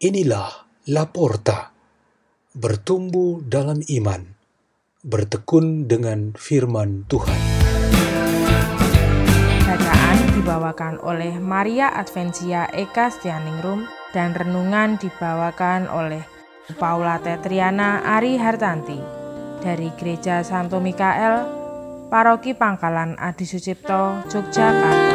Inilah Laporta, bertumbuh dalam iman, bertekun dengan firman Tuhan. Bacaan dibawakan oleh Maria Adventia Eka Stianingrum dan renungan dibawakan oleh Paula Tetriana Ari Hartanti dari Gereja Santo Mikael, Paroki Pangkalan Adi Sucipto, Yogyakarta.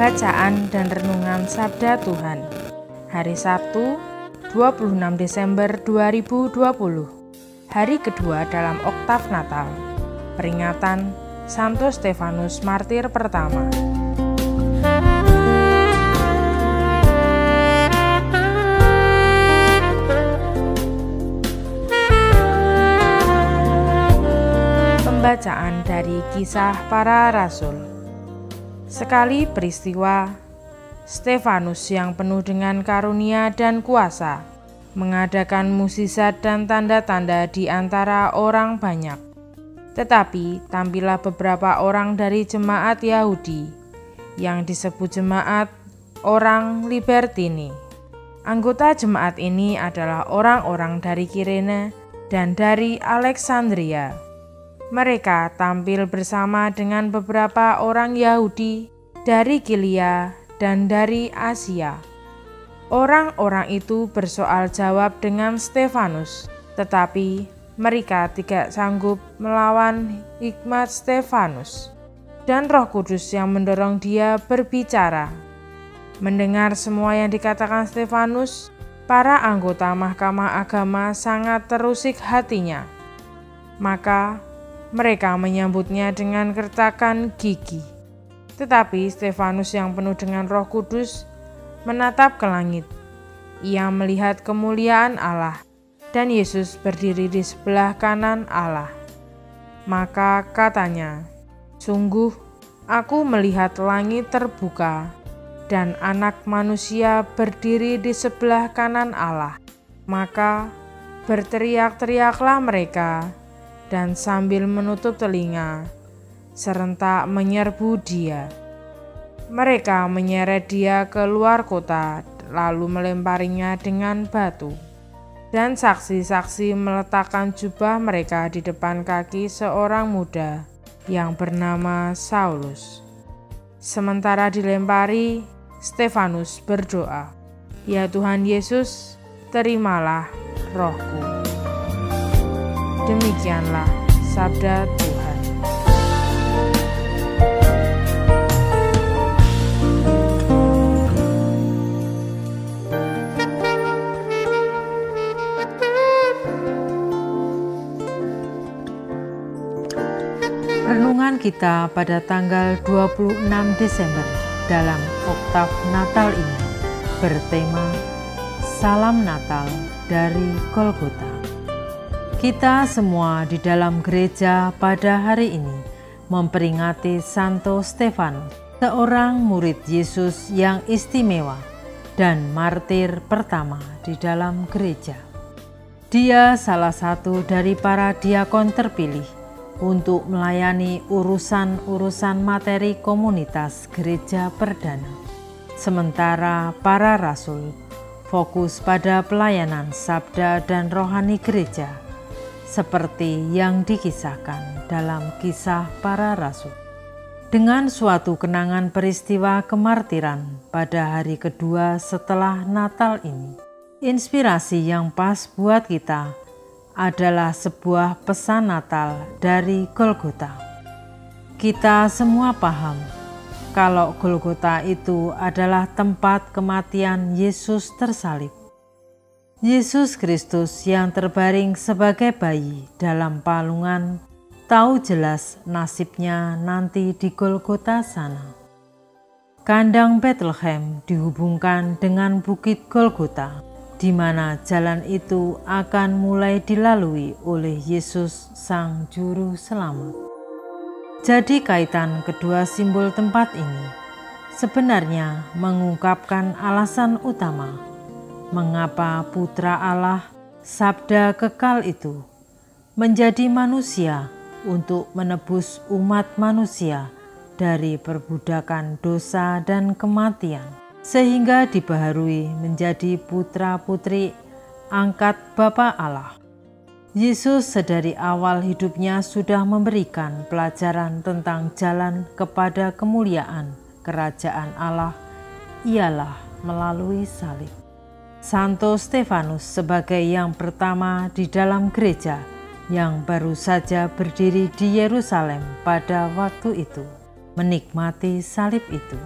Bacaan dan Renungan Sabda Tuhan. Hari Sabtu 26 Desember 2020 Hari kedua dalam Oktav Natal. Peringatan Santo Stefanus Martir pertama. Pembacaan dari Kisah Para Rasul Sekali peristiwa, Stefanus yang penuh dengan karunia dan kuasa mengadakan musisat dan tanda-tanda di antara orang banyak. Tetapi tampillah beberapa orang dari jemaat Yahudi yang disebut jemaat orang Libertini. Anggota jemaat ini adalah orang-orang dari Kirene dan dari Alexandria mereka tampil bersama dengan beberapa orang Yahudi dari Gilia dan dari Asia. Orang-orang itu bersoal jawab dengan Stefanus, tetapi mereka tidak sanggup melawan hikmat Stefanus. Dan Roh Kudus yang mendorong dia berbicara. Mendengar semua yang dikatakan Stefanus, para anggota Mahkamah Agama sangat terusik hatinya. Maka mereka menyambutnya dengan kertakan gigi. Tetapi Stefanus yang penuh dengan Roh Kudus menatap ke langit. Ia melihat kemuliaan Allah dan Yesus berdiri di sebelah kanan Allah. Maka katanya, "Sungguh, aku melihat langit terbuka dan Anak Manusia berdiri di sebelah kanan Allah." Maka berteriak-teriaklah mereka dan sambil menutup telinga, serentak menyerbu dia. Mereka menyeret dia ke luar kota, lalu melemparinya dengan batu. Dan saksi-saksi meletakkan jubah mereka di depan kaki seorang muda yang bernama Saulus. Sementara dilempari, Stefanus berdoa, "Ya Tuhan Yesus, terimalah rohku." Demikianlah sabda Tuhan. Renungan kita pada tanggal 26 Desember dalam Oktav Natal ini bertema Salam Natal dari Golgota. Kita semua di dalam gereja pada hari ini memperingati Santo Stefanus, seorang murid Yesus yang istimewa dan martir pertama di dalam gereja. Dia salah satu dari para diakon terpilih untuk melayani urusan-urusan materi komunitas gereja perdana. Sementara para rasul fokus pada pelayanan sabda dan rohani gereja seperti yang dikisahkan dalam kisah para rasul. Dengan suatu kenangan peristiwa kemartiran pada hari kedua setelah Natal ini, inspirasi yang pas buat kita adalah sebuah pesan Natal dari Golgota. Kita semua paham kalau Golgota itu adalah tempat kematian Yesus tersalib. Yesus Kristus yang terbaring sebagai bayi dalam palungan tahu jelas nasibnya nanti di Golgota sana. Kandang Bethlehem dihubungkan dengan Bukit Golgota, di mana jalan itu akan mulai dilalui oleh Yesus Sang Juru Selamat. Jadi kaitan kedua simbol tempat ini sebenarnya mengungkapkan alasan utama mengapa Putra Allah, Sabda kekal itu, menjadi manusia untuk menebus umat manusia dari perbudakan dosa dan kematian, sehingga dibaharui menjadi putra-putri angkat Bapa Allah. Yesus sedari awal hidupnya sudah memberikan pelajaran tentang jalan kepada kemuliaan kerajaan Allah, ialah melalui salib. Santo Stefanus sebagai yang pertama di dalam gereja yang baru saja berdiri di Yerusalem pada waktu itu, menikmati salib itu.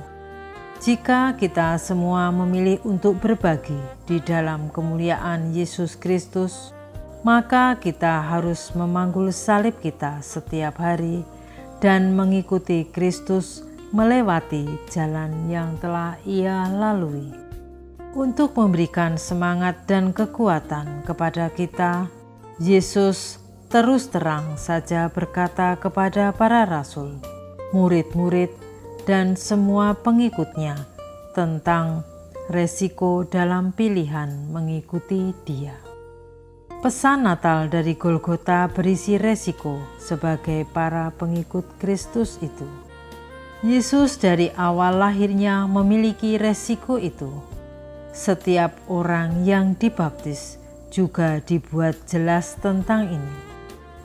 Jika kita semua memilih untuk berbagi di dalam kemuliaan Yesus Kristus, maka kita harus memanggul salib kita setiap hari dan mengikuti Kristus melewati jalan yang telah Ia lalui. Untuk memberikan semangat dan kekuatan kepada kita, Yesus terus terang saja berkata kepada para rasul, murid-murid, dan semua pengikutnya tentang resiko dalam pilihan mengikuti Dia. Pesan Natal dari Golgota berisi resiko sebagai para pengikut Kristus itu. Yesus dari awal lahirnya memiliki resiko itu. Setiap orang yang dibaptis juga dibuat jelas tentang ini,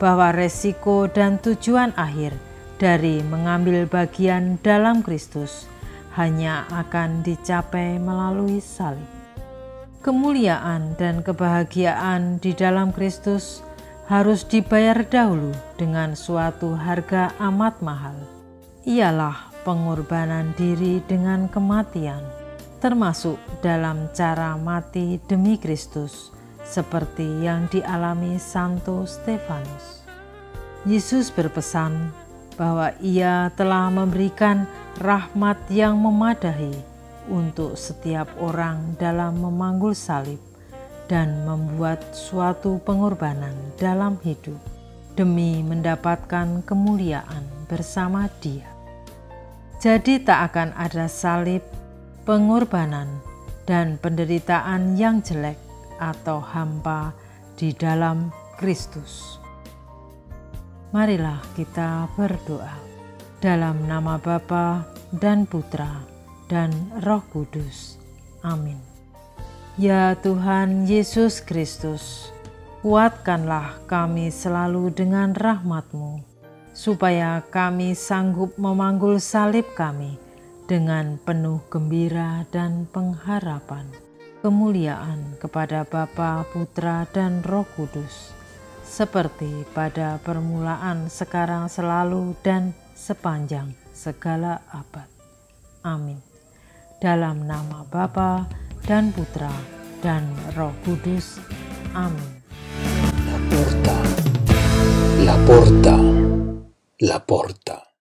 bahwa resiko dan tujuan akhir dari mengambil bagian dalam Kristus hanya akan dicapai melalui salib. Kemuliaan dan kebahagiaan di dalam Kristus harus dibayar dahulu dengan suatu harga amat mahal. Ialah pengorbanan diri dengan kematian, termasuk dalam cara mati demi Kristus, seperti yang dialami Santo Stefanus. Yesus berpesan bahwa Ia telah memberikan rahmat yang memadahi untuk setiap orang dalam memanggul salib dan membuat suatu pengorbanan dalam hidup demi mendapatkan kemuliaan bersama Dia. Jadi, tak akan ada salib, pengorbanan, dan penderitaan yang jelek atau hampa di dalam Kristus. Marilah kita berdoa dalam nama Bapa dan Putra dan Roh Kudus. Amin. Ya Tuhan Yesus Kristus, kuatkanlah kami selalu dengan rahmat-Mu, supaya kami sanggup memanggul salib kami dengan penuh gembira dan pengharapan. Kemuliaan kepada Bapa, Putra, dan Roh Kudus, seperti pada permulaan, sekarang, selalu, dan sepanjang segala abad. Amin dalam nama Bapa dan Putra dan Roh Kudus. Amin. La porta, la porta, la porta.